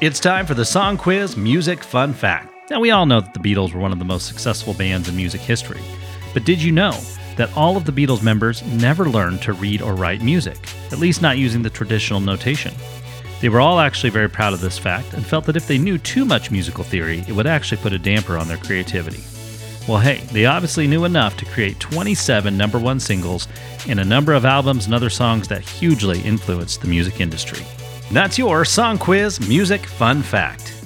It's time for the Song Quiz Music Fun Fact. Now, we all know that the Beatles were one of the most successful bands in music history, but did you know that all of the Beatles members never learned to read or write music, at least not using the traditional notation? They were all actually very proud of this fact and felt that if they knew too much musical theory, it would actually put a damper on their creativity. Well, hey, they obviously knew enough to create 27 number one singles and a number of albums and other songs that hugely influenced the music industry. That's your Song Quiz Music Fun Fact.